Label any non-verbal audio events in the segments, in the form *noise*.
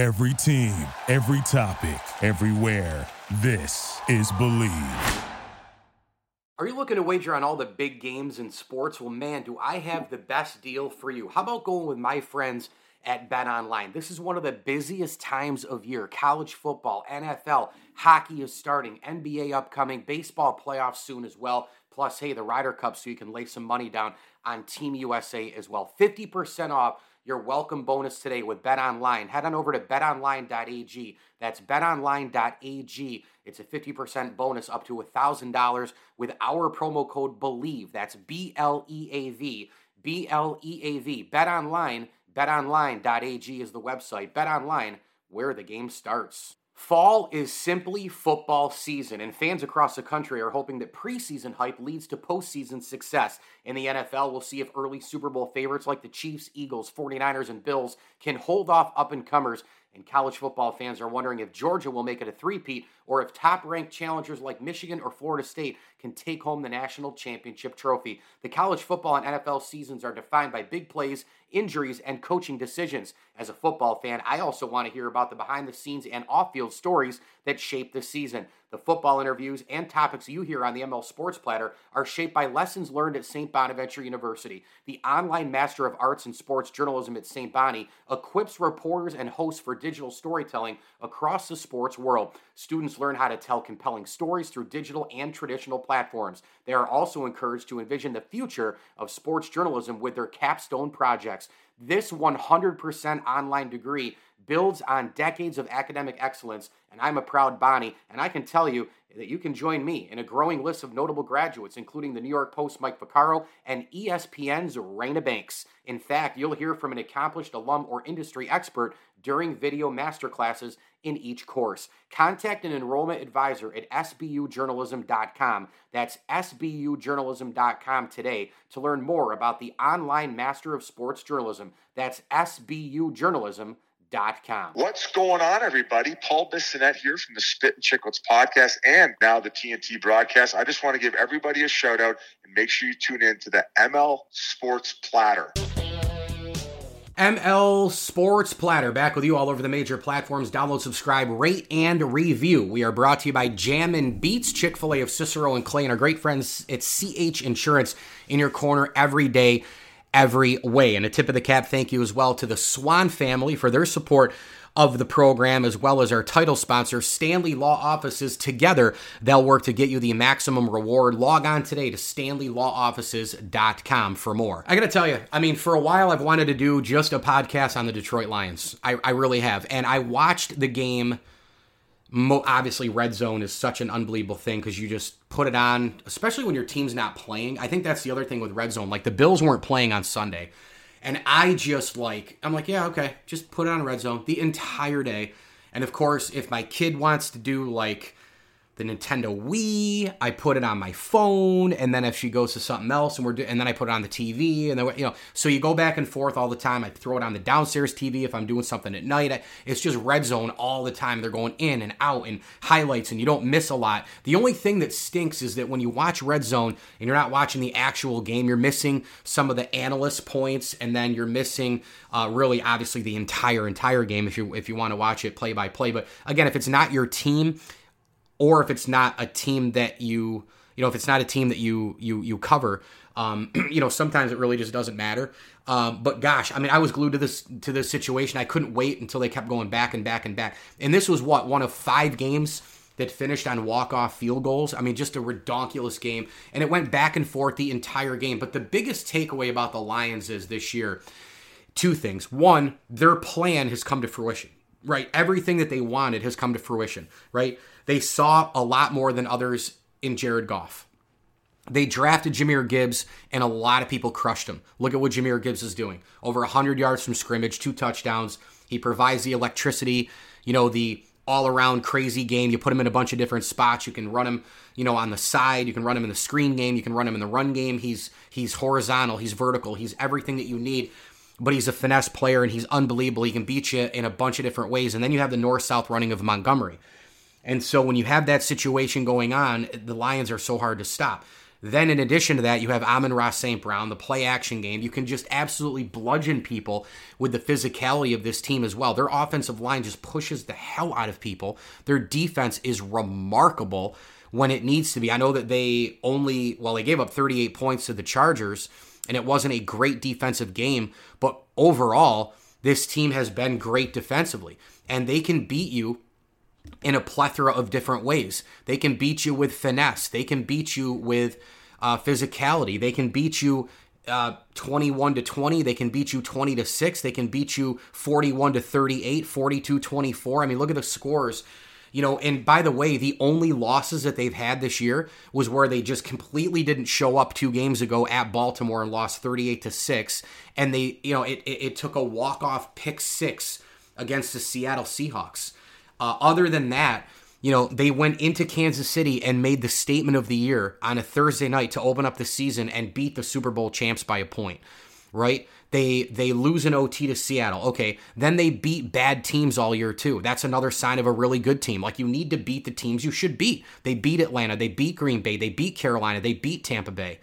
Every team, every topic, everywhere. This is Bleav. Are you looking to wager on all the big games in sports? Well, man, do I have the best deal for you. How about going with my friends at Bet Online? This is one of the busiest times of year. College football, NFL, hockey is starting, NBA upcoming, baseball playoffs soon as well. Plus, hey, the Ryder Cup, so you can lay some money down on Team USA as well. 50% off your welcome bonus today with Bet Online. Head on over to betonline.ag. That's betonline.ag. It's a 50% bonus up to $1,000 with our promo code BLEAV. That's B L E A V. B L E A V. Bet Online. BetOnline.ag is the website. Bet Online, where the game starts. Fall is simply football season, and fans across the country are hoping that preseason hype leads to postseason success. In the NFL, we'll see if early Super Bowl favorites like the Chiefs, Eagles, 49ers, and Bills can hold off up and comers and college football fans are wondering if Georgia will make it a three-peat or if top-ranked challengers like Michigan or Florida State can take home the national championship trophy. The college football and NFL seasons are defined by big plays, injuries, and coaching decisions. As a football fan, I also want to hear about the behind-the-scenes and off-field stories that shape the season. The football interviews and topics you hear on the ML Sports Platter are shaped by lessons learned at St. Bonaventure University. The online Master of Arts in Sports Journalism at St. Bonnie equips reporters and hosts for digital storytelling across the sports world. Students learn how to tell compelling stories through digital and traditional platforms. They are also encouraged to envision the future of sports journalism with their capstone projects. This 100% online degree builds on decades of academic excellence, and I'm a proud Bonnie, and I can tell you that you can join me in a growing list of notable graduates, including the New York Post Mike Vaccaro and ESPN's Raina Banks. In fact, you'll hear from an accomplished alum or industry expert during video masterclasses in each course. Contact an enrollment advisor at sbujournalism.com. That's sbujournalism.com today to learn more about the online Master of Sports Journalism. That's sbujournalism.com. What's going on, everybody? Paul Bissonnette here from the Spit and Chicklets podcast and now the TNT broadcast. I just want to give everybody a shout out and make sure you tune in to the ML Sports Platter. ML Sports Platter back with you all over the major platforms. Download, subscribe, rate, and review. We are brought to you by Jam and Beats, Chick fil A of Cicero and Clay, and our great friends at CH Insurance in your corner every day every way. And a tip of the cap thank you as well to the Swan family for their support of the program, as well as our title sponsor, Stanley Law Offices. Together, they'll work to get you the maximum reward. Log on today to stanleylaw.offices.com for more. I gotta tell you, I mean, for a while, I've wanted to do just a podcast on the Detroit Lions. I, I really have. And I watched the game obviously red zone is such an unbelievable thing because you just put it on, especially when your team's not playing. I think that's the other thing with red zone. Like the Bills weren't playing on Sunday, and I just like I'm like, yeah, okay, just put it on red zone the entire day. And of course, if my kid wants to do like the Nintendo Wii. I put it on my phone, and then if she goes to something else, and we're do- and then I put it on the TV, and then you know, so you go back and forth all the time. I throw it on the downstairs TV if I'm doing something at night. I, it's just red zone all the time. They're going in and out and highlights, and you don't miss a lot. The only thing that stinks is that when you watch red zone and you're not watching the actual game, you're missing some of the analyst points, and then you're missing uh, really obviously the entire entire game if you if you want to watch it play by play. But again, if it's not your team or if it's not a team that you you know if it's not a team that you you you cover um, *clears throat* you know sometimes it really just doesn't matter. Um, but gosh i mean i was glued to this to this situation. I couldn't wait until they kept going back and back and back. And this was what one of five games that finished on walk-off field goals? I mean just a redonkulous game. And it went back and forth the entire game. But the biggest takeaway about the lions is this year two things. One their plan has come to fruition right everything that they wanted has come to fruition right they saw a lot more than others in Jared Goff. They drafted Jahmyr Gibbs, and a lot of people crushed him. Look at what Jahmyr Gibbs is doing. Over 100 yards from scrimmage, two touchdowns. He provides the electricity, you know, the all around crazy game. You put him in a bunch of different spots. You can run him, you know, on the side. You can run him in the screen game. You can run him in the run game. He's he's horizontal. He's vertical. He's everything that you need. But he's a finesse player and he's unbelievable. He can beat you in a bunch of different ways. And then you have the north south running of Montgomery. And so when you have that situation going on, the Lions are so hard to stop. Then, in addition to that, you have Amon-Ra St. Brown, the play action game. You can just absolutely bludgeon people with the physicality of this team as well. Their offensive line just pushes the hell out of people. Their defense is remarkable when it needs to be. I know that they only, well, they gave up 38 points to the Chargers, and it wasn't a great defensive game, but overall, this team has been great defensively, and they can beat you in a plethora of different ways. They can beat you with finesse. They can beat you with uh, physicality. They can beat you uh, 21 to 20. They can beat you 20 to 6. They can beat you 41 to 38, 42 24. I mean, look at the scores. You know, and by the way, the only losses that they've had this year was where they just completely didn't show up two games ago at Baltimore and lost 38 to 6. And they, you know, it, it, it took a walk off pick six against the Seattle Seahawks. Uh, other than that, you know, they went into Kansas City and made the statement of the year on a Thursday night to open up the season and beat the Super Bowl champs by a point, right? They they lose an OT to Seattle. Okay, then they beat bad teams all year too. That's another sign of a really good team. Like you need to beat the teams you should beat. They beat Atlanta, they beat Green Bay, they beat Carolina, they beat Tampa Bay.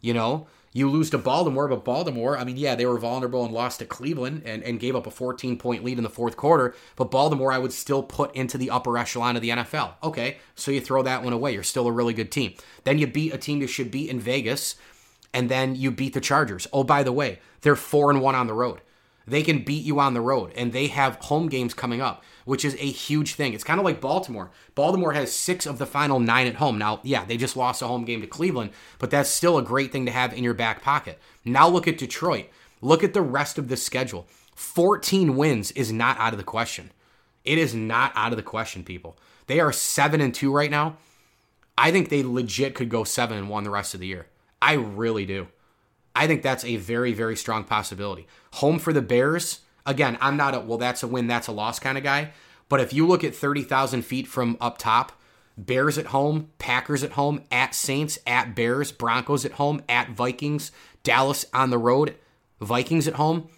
You know, you lose to Baltimore, but Baltimore, I mean, yeah, they were vulnerable and lost to Cleveland and, and gave up a 14 point lead in the fourth quarter. But Baltimore, I would still put into the upper echelon of the NFL. Okay, so you throw that one away. You're still a really good team. Then you beat a team you should beat in Vegas, and then you beat the Chargers. Oh, by the way, they're four and one on the road. They can beat you on the road, and they have home games coming up which is a huge thing. It's kind of like Baltimore. Baltimore has six of the final nine at home. Now, yeah, they just lost a home game to Cleveland, but that's still a great thing to have in your back pocket. Now look at Detroit. Look at the rest of the schedule. 14 wins is not out of the question. It is not out of the question, people. They are 7 and 2 right now. I think they legit could go 7 and 1 the rest of the year. I really do. I think that's a very, very strong possibility. Home for the Bears again, I'm not a well, that's a win, that's a loss kind of guy. But if you look at 30,000 feet from up top, Bears at home, Packers at home, at Saints, at Bears, Broncos at home, at Vikings, Dallas on the road, Vikings at home.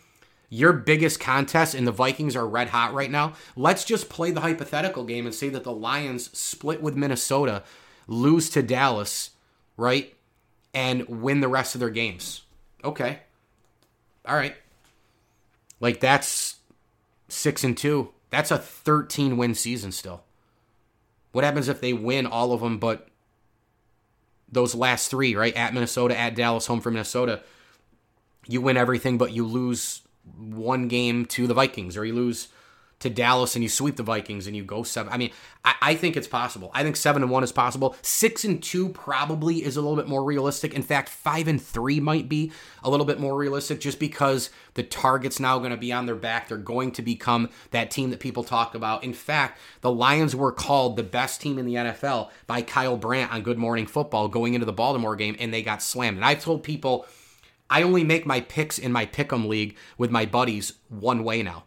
Your biggest contest and the Vikings are red hot right now. Let's just play the hypothetical game and say that the Lions split with Minnesota, lose to Dallas, right? And win the rest of their games. Okay. All right. Like that's six and two. That's a 13 win season still. What happens if they win all of them, but those last three, right? At Minnesota, at Dallas, home for Minnesota, you win everything, but you lose one game to the Vikings, or you lose to Dallas and you sweep the Vikings and you go seven. I mean, I, I, think it's possible. I think seven and one is possible. Six and two probably is a little bit more realistic. In fact, five and three might be a little bit more realistic just because the target's now going to be on their back. They're going to become that team that people talk about. In fact, the Lions were called the best team in the NFL by Kyle Brandt on Good Morning Football going into the Baltimore game and they got slammed. And I've told people I only make my picks in my pick'em league with my buddies one way now.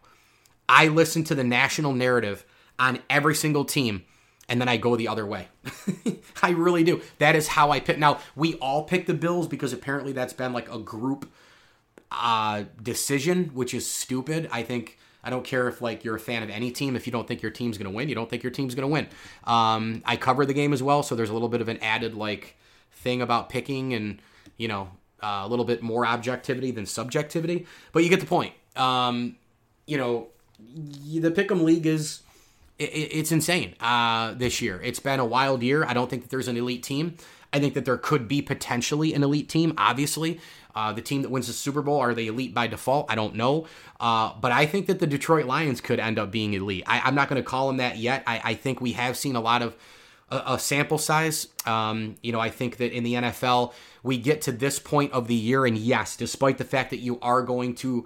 I listen to the national narrative on every single team and then I go the other way. *laughs* I really do. That is how I pick. Now, we all pick the Bills because apparently that's been like a group uh, decision, which is stupid. I think I don't care if like you're a fan of any team. If you don't think your team's going to win, you don't think your team's going to win. Um, I cover the game as well, so there's a little bit of an added like thing about picking and you know uh, a little bit more objectivity than subjectivity. But you get the point. Um, you know, the Pick'em League is it's insane uh, this year. It's been a wild year. I don't think that there's an elite team. I think that there could be potentially an elite team. Obviously, uh, the team that wins the Super Bowl are they elite by default? I don't know, uh, but I think that the Detroit Lions could end up being elite. I, am not going to call them that yet. I, I, think we have seen a lot of a, a sample size. Um, you know, I think that in the NFL we get to this point of the year, and yes, despite the fact that you are going to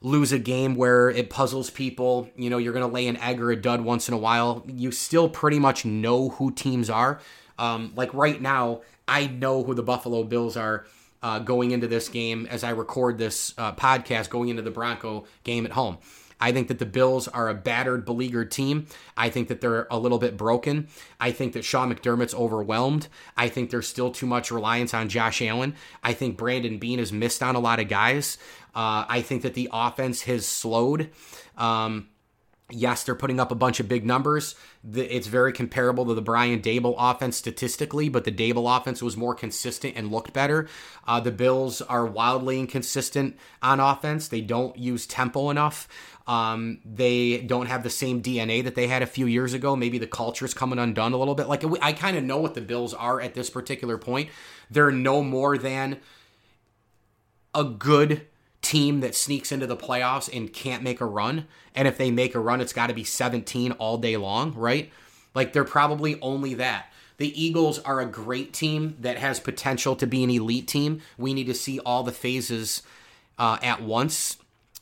lose a game where it puzzles people, you know, you're going to lay an egg or a dud once in a while, you still pretty much know who teams are. Um, like right now, I know who the Buffalo Bills are uh, going into this game as I record this uh, podcast, going into the Bronco game at home. I think that the Bills are a battered, beleaguered team. I think that they're a little bit broken. I think that Sean McDermott's overwhelmed. I think there's still too much reliance on Josh Allen. I think Brandon Beane has missed on a lot of guys. Uh, I think that the offense has slowed. Um, Yes, they're putting up a bunch of big numbers. It's very comparable to the Brian Daboll offense statistically, but the Daboll offense was more consistent and looked better. Uh, the Bills are wildly inconsistent on offense. They don't use tempo enough. Um, they don't have the same DNA that they had a few years ago. Maybe the culture's coming undone a little bit. Like I kind of know what the Bills are at this particular point. They're no more than a good team that sneaks into the playoffs and can't make a run. And if they make a run, it's got to be 17 all day long, right? Like they're probably only that. The Eagles are a great team that has potential to be an elite team. We need to see all the phases uh, at once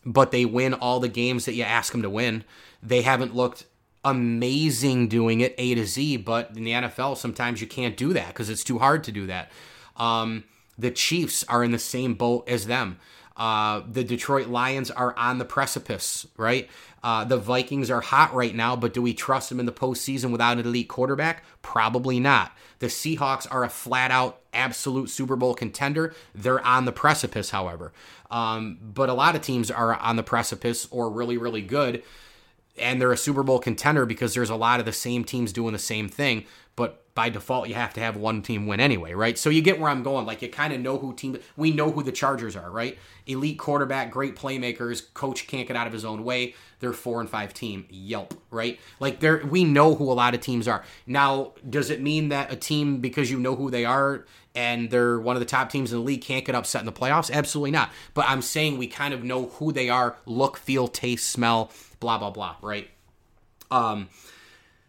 but they win all the games that you ask them to win. They haven't looked amazing doing it A to Z, but in the NFL, sometimes you can't do that because it's too hard to do that. Um, the Chiefs are in the same boat as them. Uh, the Detroit Lions are on the precipice, right? Uh, the Vikings are hot right now, but do we trust them in the postseason without an elite quarterback? Probably not. The Seahawks are a flat out absolute Super Bowl contender. They're on the precipice, however. Um, but a lot of teams are on the precipice or really, really good, and they're a Super Bowl contender because there's a lot of the same teams doing the same thing. But by default, you have to have one team win anyway, right? So you get where I'm going. Like you kind of know who team. We know who the Chargers are, right? Elite quarterback, great playmakers. Coach can't get out of his own way. They're four and five team. Yelp, right? Like they're we know who a lot of teams are. Now, does it mean that a team because you know who they are and they're one of the top teams in the league can't get upset in the playoffs? Absolutely not. But I'm saying we kind of know who they are. Look, feel, taste, smell, blah blah blah, right? Um,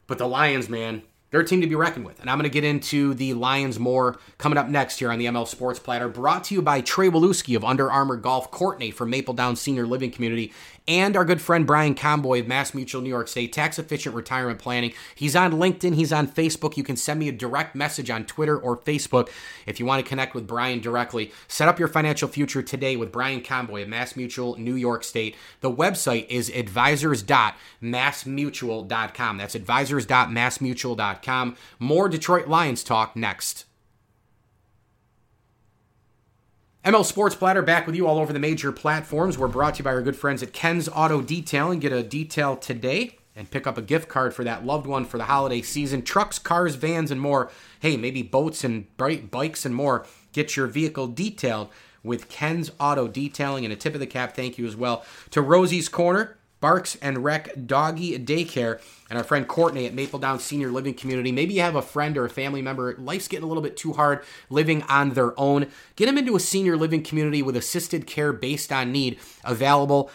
but the Lions, man, they're a team to be reckoned with. And I'm going to get into the Lions more coming up next here on the ML Sports Platter. Brought to you by Trey Waluski of Under Armour Golf, Courtney from Maple Down Senior Living Community, and our good friend Brian Comboy of Mass Mutual New York State Tax Efficient Retirement Planning. He's on LinkedIn, he's on Facebook. You can send me a direct message on Twitter or Facebook if you want to connect with Brian directly. Set up your financial future today with Brian Comboy of Mass Mutual New York State. The website is advisors.massmutual.com. That's advisors.massmutual.com. More Detroit Lions talk next. ML Sports Platter back with you all over the major platforms. We're brought to you by our good friends at Ken's Auto Detailing. Get a detail today and pick up a gift card for that loved one for the holiday season. Trucks, cars, vans, and more. Hey, maybe boats and bikes and more. Get your vehicle detailed with Ken's Auto Detailing and a tip of the cap thank you as well to Rosie's Corner. Barks and Rec Doggy Daycare, and our friend Courtney at Maple Down Senior Living Community. Maybe you have a friend or a family member, life's getting a little bit too hard living on their own. Get them into a senior living community with assisted care based on need available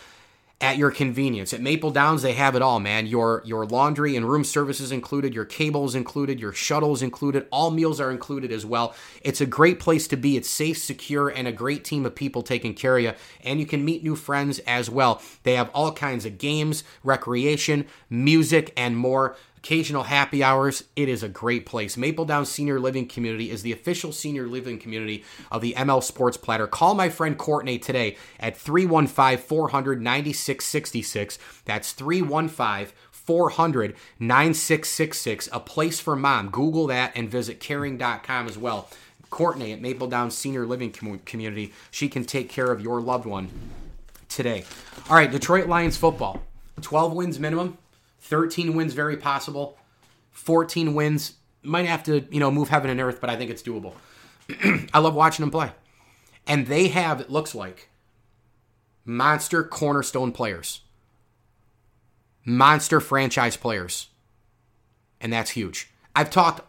at your convenience. At Maple Downs, they have it all, man. Your your laundry and room services included, your cables included, your shuttles included. All meals are included as well. It's a great place to be. It's safe, secure, and a great team of people taking care of you. And you can meet new friends as well. They have all kinds of games, recreation, music, and more occasional happy hours. It is a great place. Maple Down Senior Living Community is the official senior living community of the ML Sports Platter. Call my friend Courtney today at 315 400 9666. That's 315 400 9666. A place for mom. Google that and visit caring.com as well. Courtney at Maple Down Senior Living Community. She can take care of your loved one today. All right, Detroit Lions football. 12 wins minimum. 13 wins very possible. 14 wins might have to, you know, move heaven and earth, but I think it's doable. *clears throat* I love watching them play. And they have, it looks like, monster cornerstone players. Monster franchise players. And that's huge. I've talked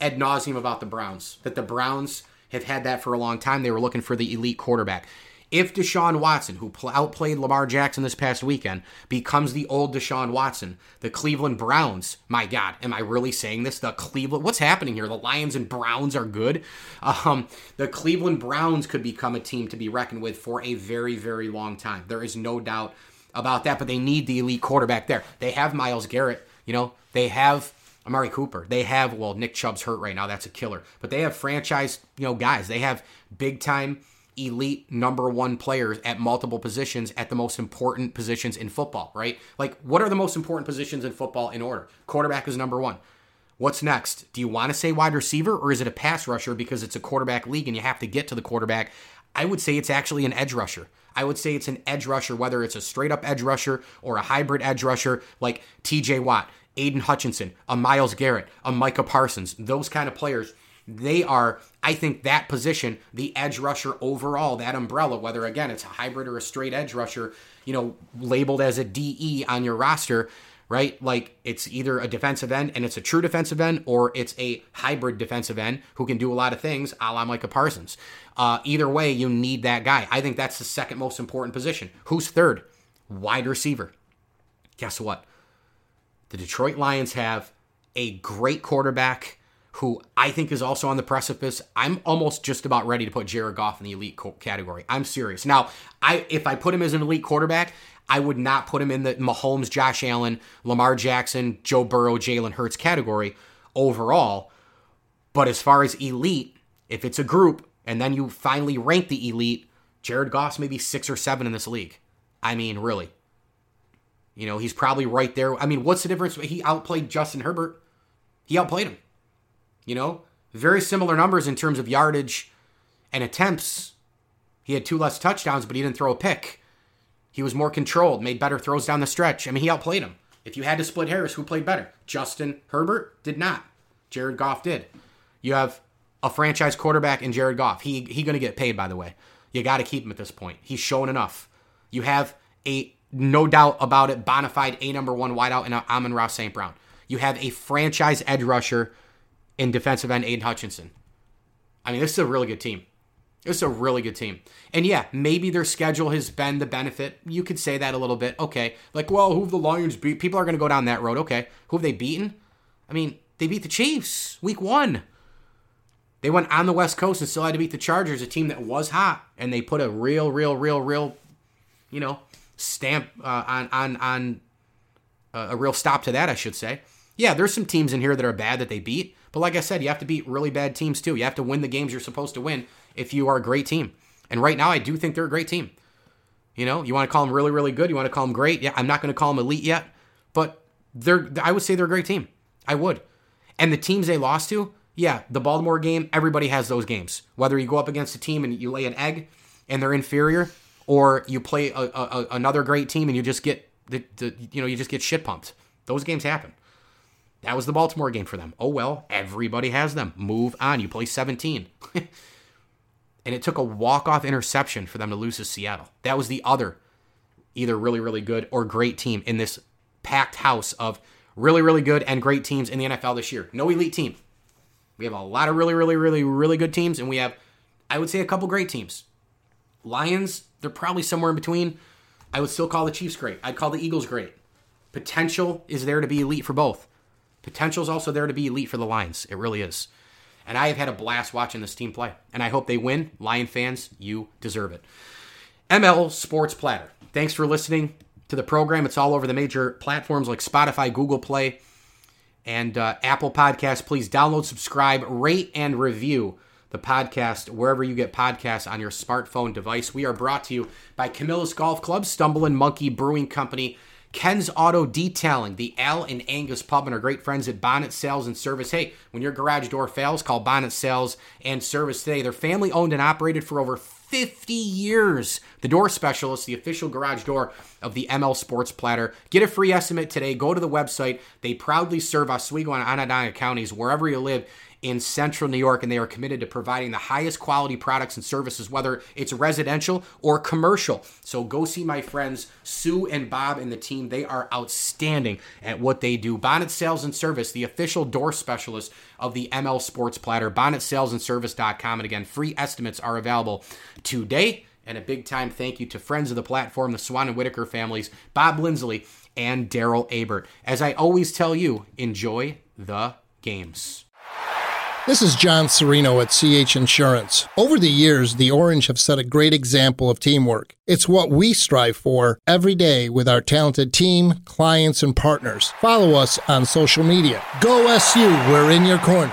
ad nauseum about the Browns, that the Browns have had that for a long time. They were looking for the elite quarterback. If Deshaun Watson, who outplayed Lamar Jackson this past weekend, becomes the old Deshaun Watson, the Cleveland Browns, my God, am I really saying this? The Cleveland, what's happening here? The Lions and Browns are good. Um, the Cleveland Browns could become a team to be reckoned with for a very, very long time. There is no doubt about that, but they need the elite quarterback there. They have Myles Garrett, you know, they have Amari Cooper. They have, well, Nick Chubb's hurt right now. That's a killer. But they have franchise, you know, guys. They have big time elite number one players at multiple positions at the most important positions in football, right? Like, what are the most important positions in football in order? Quarterback is number one. What's next? Do you want to say wide receiver or is it a pass rusher because it's a quarterback league and you have to get to the quarterback? I would say it's actually an edge rusher. I would say it's an edge rusher, whether it's a straight up edge rusher or a hybrid edge rusher like TJ Watt, Aidan Hutchinson, a Myles Garrett, a Micah Parsons, those kind of players. They are, I think, that position, the edge rusher overall, that umbrella, whether again it's a hybrid or a straight edge rusher, you know, labeled as a DE on your roster, right? Like it's either a defensive end and it's a true defensive end, or it's a hybrid defensive end who can do a lot of things, a la Micah Parsons. Uh, either way, you need that guy. I think that's the second most important position. Who's third? Wide receiver. Guess what? The Detroit Lions have a great quarterback who I think is also on the precipice. I'm almost just about ready to put Jared Goff in the elite category. I'm serious. Now, I if I put him as an elite quarterback, I would not put him in the Mahomes, Josh Allen, Lamar Jackson, Joe Burrow, Jalen Hurts category overall. But as far as elite, if it's a group and then you finally rank the elite, Jared Goff's maybe six or seven in this league. I mean, really. You know, he's probably right there. I mean, what's the difference? He outplayed Justin Herbert. He outplayed him. You know, very similar numbers in terms of yardage and attempts. He had two less touchdowns, but he didn't throw a pick. He was more controlled, made better throws down the stretch. I mean, he outplayed him. If you had to split hairs, who played better? Justin Herbert did not. Jared Goff did. You have a franchise quarterback in Jared Goff. He he going to get paid, by the way. You got to keep him at this point. He's shown enough. You have a no doubt about it, bona fide a number one wideout in Amon-Ra St. Brown. You have a franchise edge rusher in defensive end Aidan Hutchinson. I mean, this is a really good team. This is a really good team. And yeah, maybe their schedule has been the benefit. You could say that a little bit. Okay. Like, well, who have the Lions beat? People are going to go down that road. Okay. Who have they beaten? I mean, they beat the Chiefs week one. They went on the West Coast and still had to beat the Chargers, a team that was hot. And they put a real, real, real, real, you know, stamp uh, on, on, on uh, a real stop to that, I should say. Yeah, there's some teams in here that are bad that they beat. But like I said, you have to beat really bad teams too. You have to win the games you're supposed to win if you are a great team. And right now, I do think they're a great team. You know, you want to call them really, really good. You want to call them great. Yeah, I'm not going to call them elite yet, but they're. I would say they're a great team. I would. And the teams they lost to, yeah, the Baltimore game. Everybody has those games. Whether you go up against a team and you lay an egg and they're inferior, or you play a, a, another great team and you just get the, the you know you just get shit pumped. Those games happen. That was the Baltimore game for them. Oh well, everybody has them. Move on. You play 17. *laughs* and it took a walk-off interception for them to lose to Seattle. That was the other either really really good or great team in this packed house of really really good and great teams in the NFL this year. No elite team. We have a lot of really really really really good teams and we have I would say a couple great teams. Lions, they're probably somewhere in between. I would still call the Chiefs great. I'd call the Eagles great. Potential is there to be elite for both. Potential is also there to be elite for the Lions. It really is. And I have had a blast watching this team play. And I hope they win. Lion fans, you deserve it. ML Sports Platter. Thanks for listening to the program. It's all over the major platforms like Spotify, Google Play, and uh, Apple Podcasts. Please download, subscribe, rate, and review the podcast wherever you get podcasts on your smartphone device. We are brought to you by Camillus Golf Club, Stumbling Monkey Brewing Company, Ken's Auto Detailing, the Al and Angus Pub, and our great friends at Bonnet Sales and Service. Hey, when your garage door fails, call Bonnet Sales and Service today. They're family owned and operated for over 50 years. The Door Specialist, the official garage door of the ML Sports Platter. Get a free estimate today. Go to the website. They proudly serve Oswego and Onondaga counties, wherever you live in central New York, and they are committed to providing the highest quality products and services, whether it's residential or commercial. So go see my friends Sue and Bob and the team. They are outstanding at what they do. Bonnet Sales and Service, the official door specialist of the ML Sports Platter, bonnetsalesandservice.com. And again, free estimates are available today. And a big time thank you to friends of the platform, the Swan and Whitaker families, Bob Lindsley, and Daryl Abert. As I always tell you, enjoy the games. This is John Serino at CH Insurance. Over the years, the Orange have set a great example of teamwork. It's what we strive for every day with our talented team, clients, and partners. Follow us on social media. Go SU, we're in your corner.